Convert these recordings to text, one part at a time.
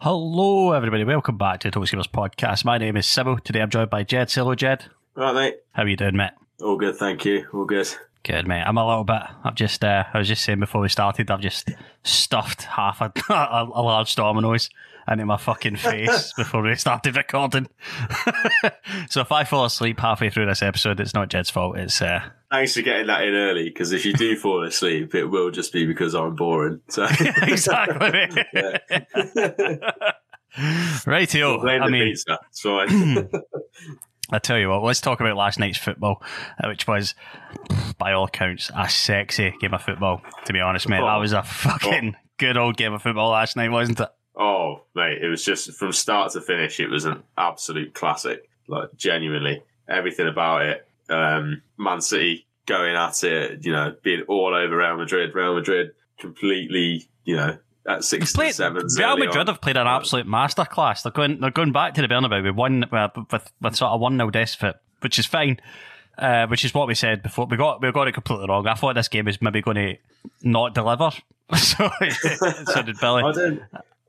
Hello, everybody. Welcome back to the Talk Gamers podcast. My name is Sybil. Today I'm joined by Jed. Hello, Jed. Right, mate. How are you doing, mate? All good, thank you. All good. Good, mate. I'm a little bit. I've just. Uh, I was just saying before we started. I've just stuffed half a, a, a large Domino's into my fucking face before we started recording. so if I fall asleep halfway through this episode, it's not Jed's fault. It's. Uh... Thanks for getting that in early, because if you do fall asleep, it will just be because I'm boring. So exactly. Rightio. Blame I mean, pizza. It's fine. I tell you what, let's talk about last night's football, uh, which was, by all accounts, a sexy game of football. To be honest, mate, that was a fucking good old game of football last night, wasn't it? Oh, mate, it was just from start to finish, it was an absolute classic. Like, genuinely, everything about it. Um, Man City going at it, you know, being all over Real Madrid. Real Madrid completely, you know, at six Played- to seven. Real Madrid have played an absolute masterclass. They're going, they're going back to the Bernabeu with one with, with, with sort of one nil deficit, which is fine. Uh, which is what we said before. We got we got it completely wrong. I thought this game was maybe going to not deliver. so, so did Billy. I don't,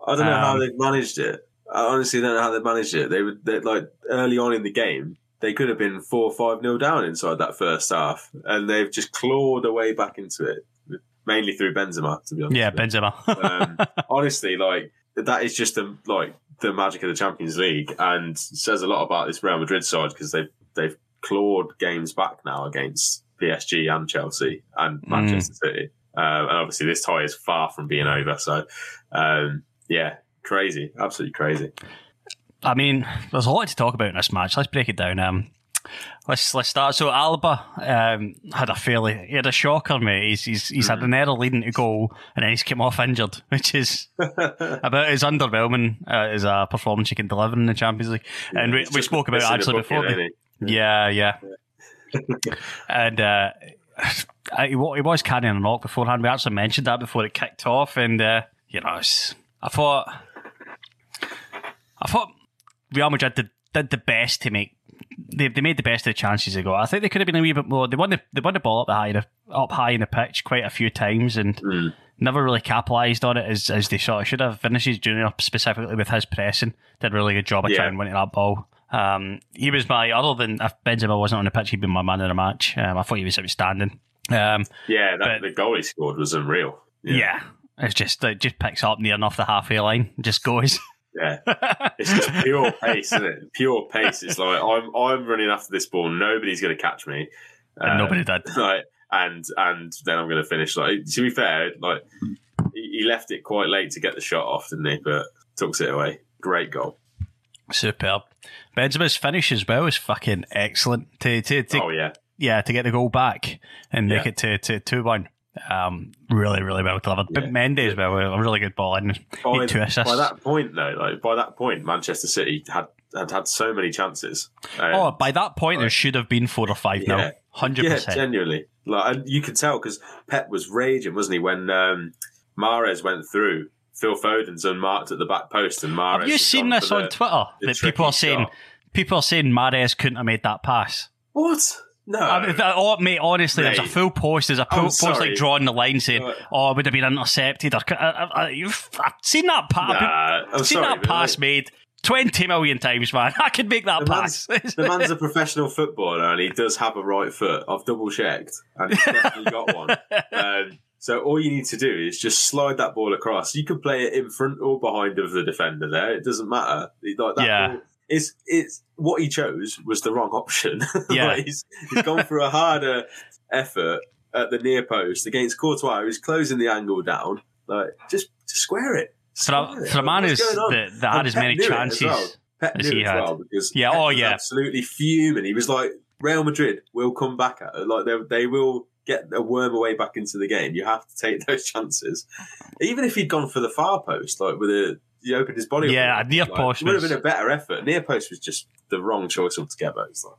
I don't know how Um, they managed it. I honestly don't know how they managed it. They were like early on in the game, they could have been four or five nil down inside that first half, and they've just clawed their way back into it, mainly through Benzema. To be honest, Yeah, Benzema. um, honestly, like that is just the like the magic of the Champions League, and says a lot about this Real Madrid side because they've they've clawed games back now against PSG and Chelsea and Manchester City, um, and obviously this tie is far from being over. So, um, yeah, crazy, absolutely crazy. I mean, there's a lot to talk about in this match. Let's break it down. Um, let's let's start. So Alba um, had a fairly he had a shocker, mate. He's he's, he's had an error leading to goal, and then he's come off injured, which is about as underwhelming uh, as a performance you can deliver in the Champions League. and we, we spoke about it actually before. ain't Yeah, yeah. and uh, he, he was carrying a knock beforehand. We actually mentioned that before it kicked off, and uh, you know, it's, I thought, I thought Real Madrid did, did the best to make. They, they made the best of the chances they got. I think they could have been a wee bit more. They won the they won the ball up the high up high in the pitch quite a few times and never really capitalised on it as as they sort of should have. Vinicius Junior specifically with his pressing did a really good job of Yeah. trying to win that ball. Um, he was my other than if Benzema wasn't on the pitch, he'd been my man in the match. Um, I thought he was outstanding. Um, Yeah, that, the goal he scored was unreal. yeah. It's just it just picks up near enough the halfway line, and just goes. Yeah, it's just pure pace, isn't it? Pure pace. It's like I'm I'm running after this ball. Nobody's going to catch me, And nobody did. Like, and and then I'm going to finish. Like to be fair, like he he left it quite late to get the shot off, didn't he? But took it away. Great goal. Superb. Benzema's finish as well is fucking excellent. To, to, to, Oh yeah, yeah, to get the goal back and make it to to two one. Um, really, really well delivered. But Mendy's, well, a really good ball and by, two assists. by that point though, like by that point, Manchester City had had had so many chances. Um, oh, by that point, there should have been four or five now. Hundred yeah, percent. genuinely. Like, and you could tell because Pep was raging, wasn't he, when um, Mahrez went through. Phil Foden's unmarked at the back post, and Mahrez. Have you seen this on the- Twitter? the That people are saying shot. people are saying Mahrez couldn't have made that pass. What? No. I oh, mate, honestly, there's a full post. There's a full post sorry. like drawing the line saying, Uh, "Oh, it would have been intercepted." Or, I, I, I, you've, I've seen that pass. Nah, I've seen sorry, that pass made twenty million times, man. I could make that The pass. man's, the man's a professional footballer and he does have a right foot. I've double checked and he's definitely got one. Um, so all you need to do is just slide that ball across. You can play it in front or behind of the defender there. It doesn't matter. Like that Yeah. ball, it's it's what he chose was the wrong option. Yeah. Like, he's, he's gone for a harder effort at the near post against Courtois, who's closing the angle down. Like just, just square it. Square it. a man who's, that, that had as many it as chances well. As he as had. well because Yeah, Pep oh, yeah. absolutely fuming. He was like, Real Madrid will come back at it. Like they, they will get a worm away back into the game. You have to take those chances, even if he'd gone for the far post, like with a he opened his body. Yeah, a near like, post it would have been a better effort. Near post was just the wrong choice altogether. It's like,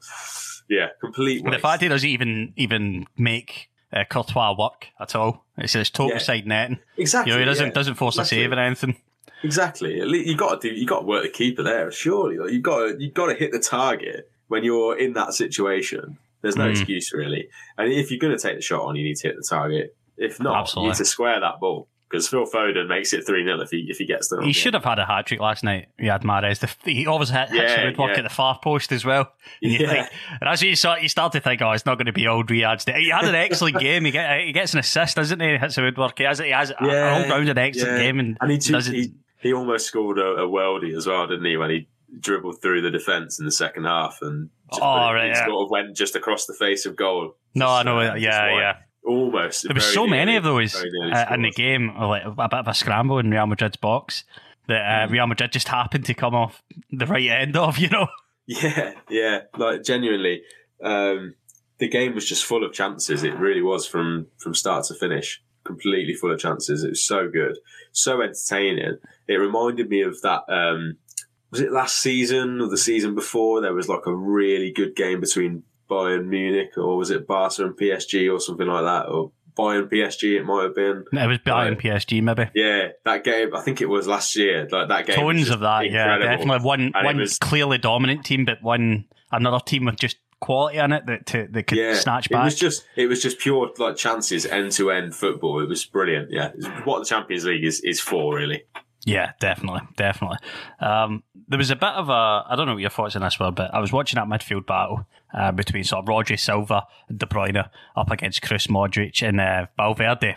yeah, complete. The Waste. fact he doesn't even even make uh, Courtois work at all. It's just total Yeah. side netting. Exactly, You know, he doesn't yeah. doesn't force a Exactly. save or anything. Exactly. You got to do. You got to work the keeper there. Surely, like, you got to you got to hit the target when you're in that situation. There's no Mm. excuse really. And if you're going to take the shot on, you need to hit the target. If not, Absolutely. you need to square that ball because Phil Foden makes it three 0 if he if he gets the. He should have had a hat trick last night. He had Mahrez. The, he always hit, hits Yeah, the woodwork yeah. at the far post as well. And, Yeah. think, and as you start, you start to think, oh, it's not going to be old Riyad's day. He had an excellent game. He, get, he gets an assist, doesn't he? Hits the woodwork. He has, he has an all-rounded excellent yeah. game. And, and he, too, does it- he he almost scored a, a worldie as well, didn't he? When he dribbled through the defence in the second half and just, Oh, right, yeah. sort of went just across the face of goal. no, I know. uh, yeah, yeah. Almost. There was very so many of those uh, in the game, like a bit of a scramble in Real Madrid's box that uh, Mm. Real Madrid just happened to come off the right end of, you know? Yeah, yeah. Like genuinely, um, the game was just full of chances. It really was from from start to finish, completely full of chances. It was so good, so entertaining. It reminded me of that. Um, was it last season or the season before? There was like a really good game between Bayern Munich, or was it Barca and PSG, or something like that, or Bayern PSG? It might have been. It was Bayern PSG, maybe. Yeah, that game. I think it was last year. Like that game. was Tones of that, yeah, definitely. One And one was- clearly dominant team, but one another team with just quality in it that to, that could snatch It was just it was just pure like chances end to end football. It was brilliant. Yeah, what the Champions League is is for really. Yeah, definitely, definitely. Um, there was a bit of a I don't know what your thoughts on this were, but I was watching that midfield battle uh, between sort of Rodri Silva and De Bruyne up against Kroos Modric and uh, Valverde.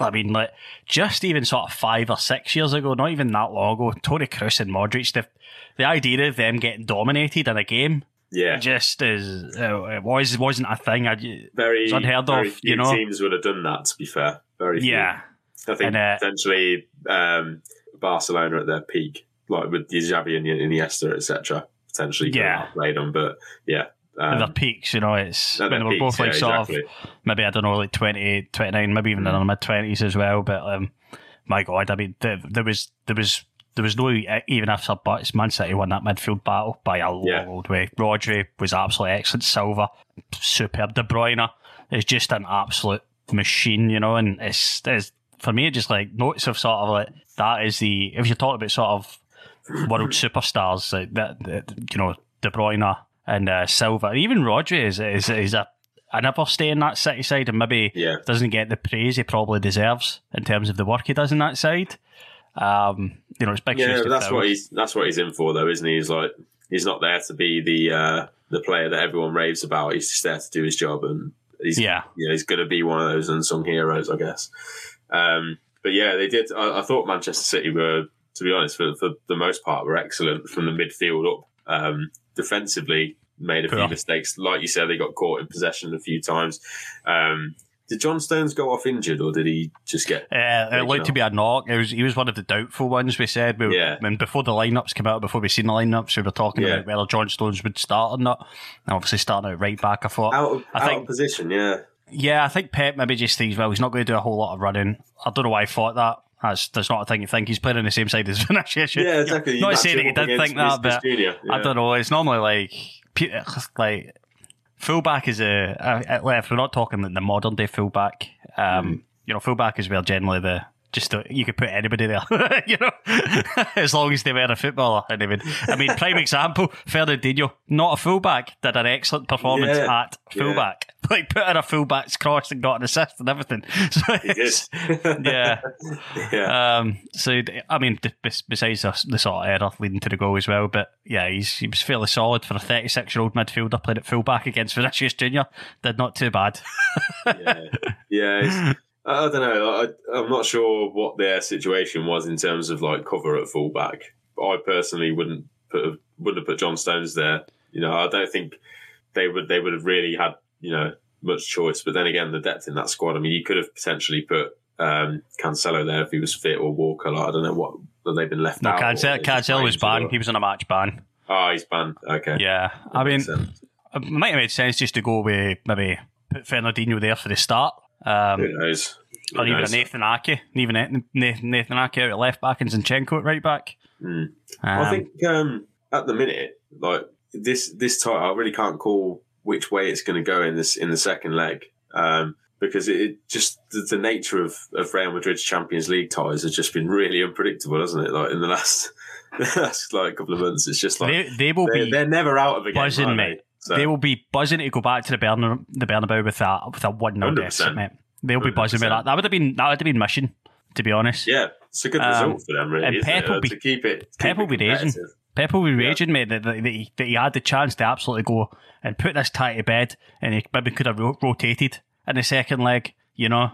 I mean, like just even sort of five or six years ago, not even that long ago, Toni Kroos and Modric, the, the idea of them getting dominated in a game, Yeah. just is uh, it was wasn't a thing. I, Very was unheard very of, you know. teams would have done that. To be fair, very few. Yeah. I think And, uh, potentially um, Barcelona at their peak, like with the Xavi and Iniesta, etc. Potentially, Yeah. played them, but yeah. Um, their peaks, you know, it's when they were both like yeah, sort exactly. of maybe I don't know, like 28, 29, maybe even in their mid twenties as well. But um, my God, I mean, there, there was there was there was no even after buts. Man City won that midfield battle by a long Yeah. old way. Rodri was absolutely excellent. Silva, superb. De Bruyne is just an absolute machine, you know. And it's, it's for me, just like notes of sort of like that is the if you're talking about sort of world superstars like that, that you know De Bruyne and uh, Silva. Even Rodri is is, is a never stay in that City side and maybe Yeah. doesn't get the praise he probably deserves in terms of the work he does in that side. Um, you know, it's big Yeah, that's fill. what he's that's what he's in for, though, isn't he? He's like he's not there to be the uh, the player that everyone raves about. He's just there to do his job, and he's Yeah. you know, he's going to be one of those unsung heroes, I guess. Um, but yeah, they did. I, I thought Manchester City were, to be honest, for, for the most part, were excellent from the midfield up. Um, defensively, made a few mistakes. Like you said, they got caught in possession a few times. Um, did John Stones go off injured, or did he just get? Uh, it looked to be a knock. It was he was one of the doubtful ones. We said, we, Yeah. and before the lineups came out, before we seen the lineups, we were talking Yeah. about whether John Stones would start or not. And obviously, starting out right back, I thought. Out of, I out think of position, yeah. Yeah, I think Pep maybe just thinks, well, he's not going to do a whole lot of running. I don't know why I thought that. That's, that's not a thing you think. He's playing on the same side as Vinicius. Yeah, exactly. You Not saying that he did think that, but Junior, I don't know. It's normally like, like fullback is a, a, a- if we're not talking the modern day fullback, Mm. um, you know, fullback is where generally the just you could put anybody there, you know, as long as they were a footballer. And they would, I mean, prime example, Fernandinho, not a fullback, did an excellent performance Yeah, at yeah. fullback. Like put in a fullback's cross and got an assist and everything. So it's, yeah. yeah. Um, so I mean, besides the, the sort of error leading to the goal as well, but yeah, he's he was fairly solid for a 36 year old midfielder playing at fullback against Vinicius Junior. Did not too bad. Yeah, it's, I don't know. I, I'm not sure what their situation was in terms of like cover at fullback. I personally wouldn't put wouldn't have put John Stones there. You know, I don't think they would they would have really had you know much choice. But then again, the depth in that squad. I mean, you could have potentially put um, Cancelo there if he was fit or Walker. Like, I don't know what they've they been left No, out. Cancel, Cancelo was banned. or- He was on a match ban. Oh, he's banned. Okay. Yeah, I mean, it might have made sense just to go with maybe put Fernandinho there for the start. Um, Who knows? Who or even knows? Nathan Ake, even Nathan, Nathan Ake out at left back and Zinchenko at right back. Mm. Um, I think um, at the minute, like this this tie, I really can't call which way it's going to go in this in the second leg um, because it, it just the, the nature of, of Real Madrid's Champions League ties has just been really unpredictable, hasn't it? Like in the last the last like couple of months, it's just like They- they will they're, be they're never out of a game, buzzing, mate. They? So- They will be buzzing to go back to the Bernabeu, the Bernabeu with a with a one 0 100%. deficit, mate. They'll be buzzing with that. That would have been that would have been mission, to be honest. yeah, it's a good Um, result for them, really. and Pep will Uh, be- to keep it. to Pep keep will it be raging. Pep will be raging, mate, that, that, that, he, that he had the chance to absolutely go and put this tie to bed, and he maybe could have ro- rotated in the second leg. You know,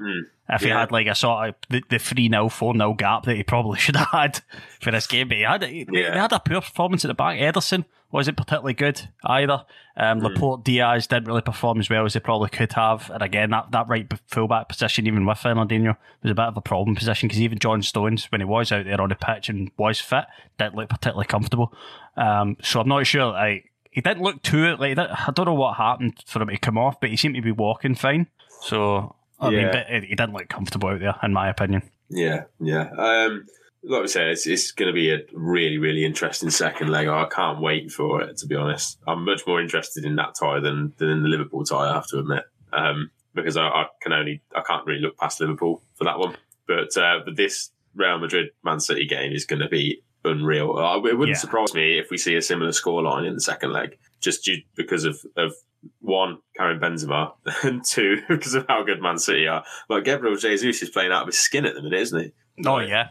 if he Hmm. Had like a sort of the, the 3 0, 4 0 gap that he probably should have had for this game. But he had, he, they Yeah. had a poor performance at the back. Ederson wasn't particularly good either. Um, Hmm. Laporte Dias didn't really perform as well as they probably could have. And again, that, that right fullback position, even with Fernandinho, was a bit of a problem position because even John Stones, when he was out there on the pitch and was fit, didn't look particularly comfortable. Um, so I'm not sure. Like, he didn't look too like. I don't know what happened for him to come off, but he seemed to be walking fine. So I mean, Yeah. but he didn't look comfortable out there, in my opinion. Yeah, yeah. Um, like we said, it's, it's going to be a really, really interesting second leg. I can't wait for it. To be honest, I'm much more interested in that tie than than in the Liverpool tie. I have to admit, um, because I, I can only I can't really look past Liverpool for that one. But uh, but this Real Madrid Man City game is going to be unreal. Uh, It wouldn't Yeah. surprise me if we see a similar scoreline in the second leg, just due because of of one, Karim Benzema, and two, because of how good Man City are. Like Gabriel Jesus is playing out of his skin at the minute, isn't he? Oh yeah,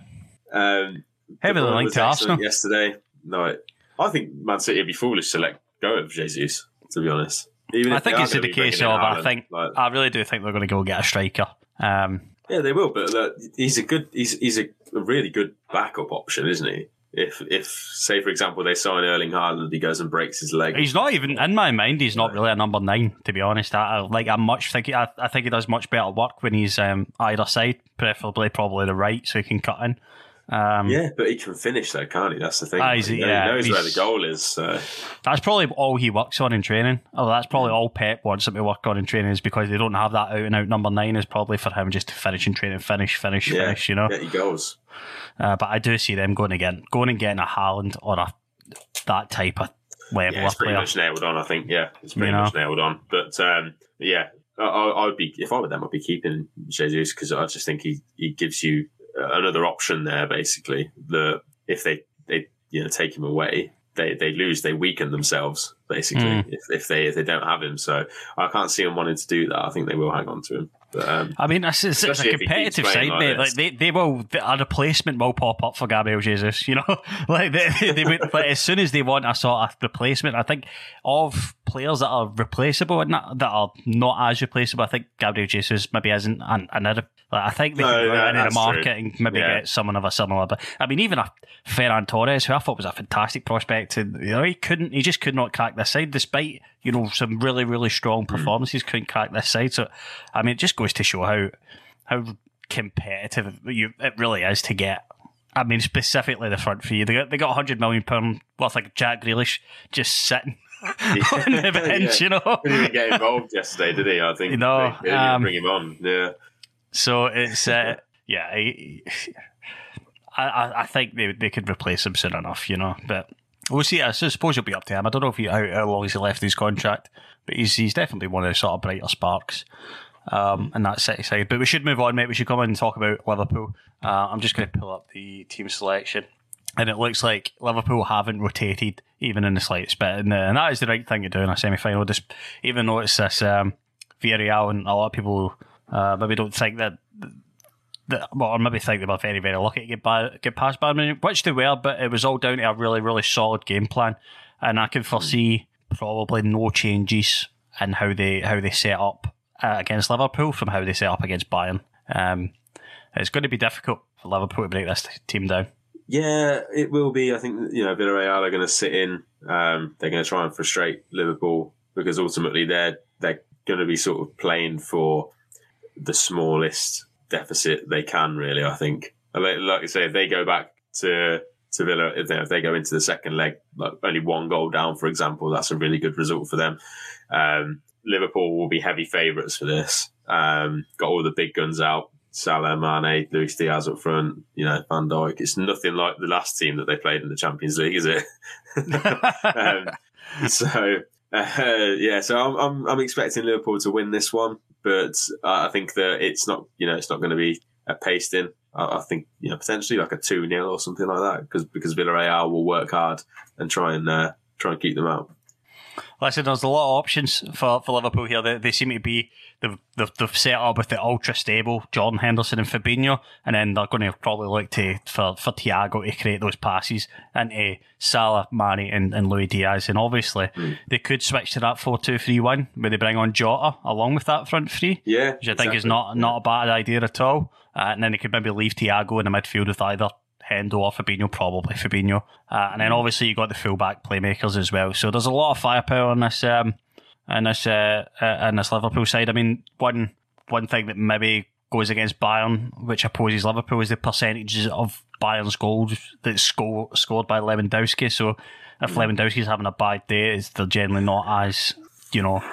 Um, Heavily linked to Arsenal. yesterday. No, I think Man City would be foolish to let go of Jesus. To be honest, even I think it's the case of I think like- I really do think they're going to go get a striker. Um, yeah, they will. But uh, he's a good. He's he's a really good backup option, isn't he? If if say for example they sign Erling Haaland, he goes and breaks his leg. he's not even in my mind. He's not really a number nine, to be honest. I, I like I much think I, I think he does much better work when he's um, either side, preferably probably the right, so he can cut in. Um, yeah, but he can finish though, can't he? That's the thing. Ah, he knows, yeah, he knows where the goal is. So. That's probably all he works on in training. Oh, that's probably all Pep wants him to work on in training is because they don't have that out and out number nine. Is probably for him just to finish in training, finish, finish, Yeah, finish. You know. get your goals. Uh, but I do see them going again, going and getting a Haaland or a that type of level Yeah, it's pretty player. much nailed on. I think. Yeah, it's pretty You know? much nailed on. But um, yeah, I, I would be if I were them, I'd be keeping Jesus because I just think he he gives you another option there. Basically, the if they they you know take him away, they, they lose, they weaken themselves basically Mm. if, if they if they don't have him. So I can't see them wanting to do that. I think they will hang on to him. But, um, I mean, it's, it's, it's a if he keeps competitive side, like mate. this. Like they, they will, a replacement will pop up for Gabriel Jesus. You know, like they, they, they would, like as soon as they want a sort of replacement, I think of players that are replaceable and not, that are not as replaceable. I think Gabriel Jesus maybe isn't an, another. Like, I think they No, could go no, into the market true. and maybe Yeah. get someone of a similar. But I mean, even a Ferran Torres, who I thought was a fantastic prospect, and you know, he couldn't, he just could not crack this side, despite you know some really, really strong Hmm. performances. Couldn't crack this side. So, I mean, it just goes to show how how competitive you it really is to get. I mean, specifically the front three. They got they got hundred million pound worth like Jack Grealish just sitting on the bench. You know, Didn't even get involved yesterday, did he? I think You know, they, they didn't um, bring him on. Yeah. So it's uh, yeah, I, I I think they they could replace him soon enough, you know. But we'll see. I suppose it'll be up to him. I don't know if he, how, how long he's left his contract, but he's he's definitely one of the sort of brighter sparks. Um, and that City side. But we should move on, mate. We should come in and talk about Liverpool. Uh, I'm just going to pull up the team selection. And it looks like Liverpool haven't rotated even in the slightest bit. And, uh, and that is the right thing to do in a semi final. Just Even though it's this um, Villarreal, and a lot of people uh, maybe don't think that that, well, or maybe think they were very, very lucky to get by, get past Bayern which they were, but it was all down to a really, really solid game plan, and I can foresee probably no changes in how they how they set up uh, against Liverpool from how they set up against Bayern. Um, it's going to be difficult for Liverpool to break this team down. Yeah, it will be. I think you know Villarreal are going to sit in. Um, they're going to try and frustrate Liverpool because ultimately they're they're going to be sort of playing for the smallest deficit they can. Really, I think. Like, I say, if they go back to to Villa, if they, if they go into the second leg, like only one goal down, for example, that's a really good result for them. Um, Liverpool will be heavy favourites for this. Um, got all the big guns out. Salah, Mane, Luis Diaz up front, you know, Van Dijk. It's nothing like the last team that they played in the Champions League, is it? um, so, uh, yeah, so I'm, I'm, I'm expecting Liverpool to win this one, but I think that it's not, you know, it's not going to be a pasting. I, I think, you know, potentially like a 2 0 or something like that, because because Villarreal will work hard and try and uh, try and keep them out. Listen, there's a lot of options for, for Liverpool here. They, they seem to be they've, they've, they've set up with the ultra stable John Henderson and Fabinho, and then they're going to probably look to for for Thiago to create those passes into Salah, Mane, and, and Luis Diaz. And obviously, they could switch to that four two three one where they bring on Jota along with that front three. Yeah, which I think is not not a bad idea at all. Uh, and then they could maybe leave Thiago in the midfield with either Hendo or Fabinho, probably Fabinho. Uh, and then obviously you've got the fullback playmakers as well. So there's a lot of firepower on this um, in this uh, uh, in this Liverpool side. I mean, one one thing that maybe goes against Bayern, which opposes Liverpool, is the percentages of Bayern's goals that's sco- scored by Lewandowski. So if Lewandowski's having a bad day, it's, they're generally not as you know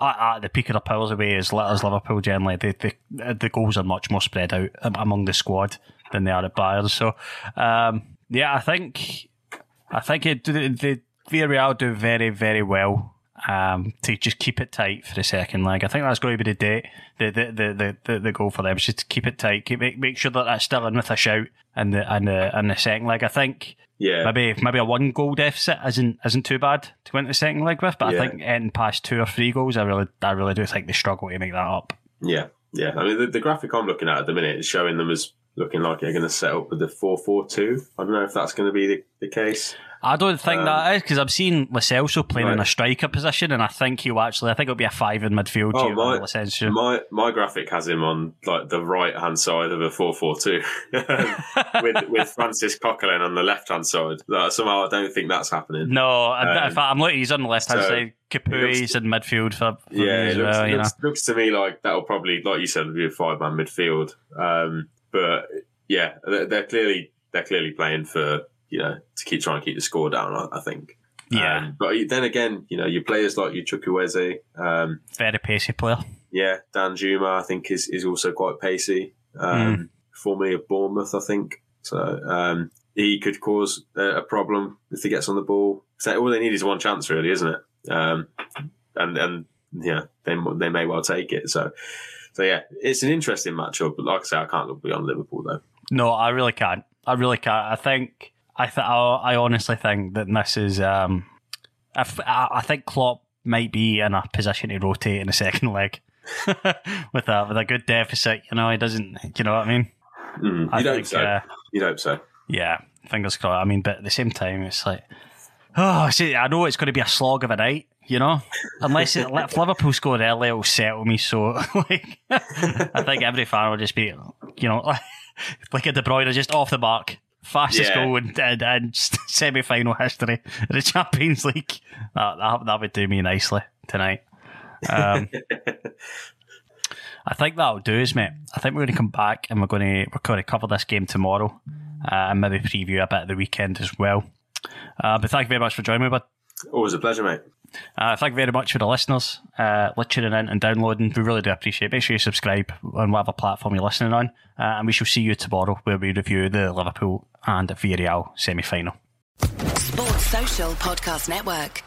at, at the peak of their powers away as, as Liverpool generally. The, the the goals are much more spread out among the squad than they are at Bayern. So um, yeah, I think I think it, the, the Villarreal do very very well um, to just keep it tight for the second leg. I think that's going to be the date, the the the the, the, goal for them. is Just to keep it tight, keep, make make sure that that's still in with a shout and the in the in the second leg. I think. Yeah. Maybe maybe a one goal deficit isn't isn't too bad to win the second leg with, but Yeah. I think ending past two or three goals, I really I really do think they struggle to make that up. Yeah, yeah. I mean, the, the graphic I'm looking at at the minute is showing them as looking like they're going to set up with the 4 4 2. I don't know if that's going to be the, the case. I don't think Um, that is because I've seen Lo Celso playing in a striker position, and I think he'll actually. I think it'll be a five in midfield. Oh, my, my my graphic has him on like the right hand side of a 4 4 2 with, with Francis Coquelin on the left hand side. Like, somehow I don't think that's happening. No, Um, in fact, I'm looking. He's on the left hand so side. Capoue's in midfield for, for Yeah, it looks, well. Looks, looks to me like that'll probably, like you said, be a five man midfield. Um, but yeah, they're, clearly they're clearly playing for you know to keep trying to keep the score down. I, I think. Yeah. Um, but then again, you know, your players like your Chukwueze, um, Very pacey player. yeah, Danjuma, I think is is also quite pacey. Um, Mm. Formerly of Bournemouth, I think. So um, he could cause a, a problem if he gets on the ball. So all they need is one chance, really, isn't it? Um, and and yeah, they they may well take it. So so yeah, it's an interesting matchup. But like I say, I can't look beyond Liverpool though. No, I really can't. I really can't. I think I th- I, I honestly think that this is. Um, I, f- I I think Klopp might be in a position to rotate in the second leg with a with a good deficit. You know, he doesn't. You know what I mean? Mm, I you'd hope think, so. uh, you don't so. Yeah, fingers crossed. I mean, but at the same time, it's like, oh, see, I know it's going to be a slog of a night. You know, unless it, if Liverpool score early, it'll settle me. So, like, I think every fan will just be, you know, like a De Bruyne just off the mark, fastest Yeah. goal in, in, in semi final history of the Champions League. That, that that would do me nicely tonight. Um, I think that'll do us, mate. I think we're going to come back and we're going to we're going to cover this game tomorrow uh, and maybe preview a bit of the weekend as well. Uh, but thank you very much for joining me, bud. Always a pleasure, mate. Uh, thank you very much for the listeners uh, tuning in and downloading. We really do appreciate it. Make sure you subscribe on whatever platform you're listening on. Uh, and we shall see you tomorrow where we review the Liverpool and Villarreal semi final. Sports Social Podcast Network.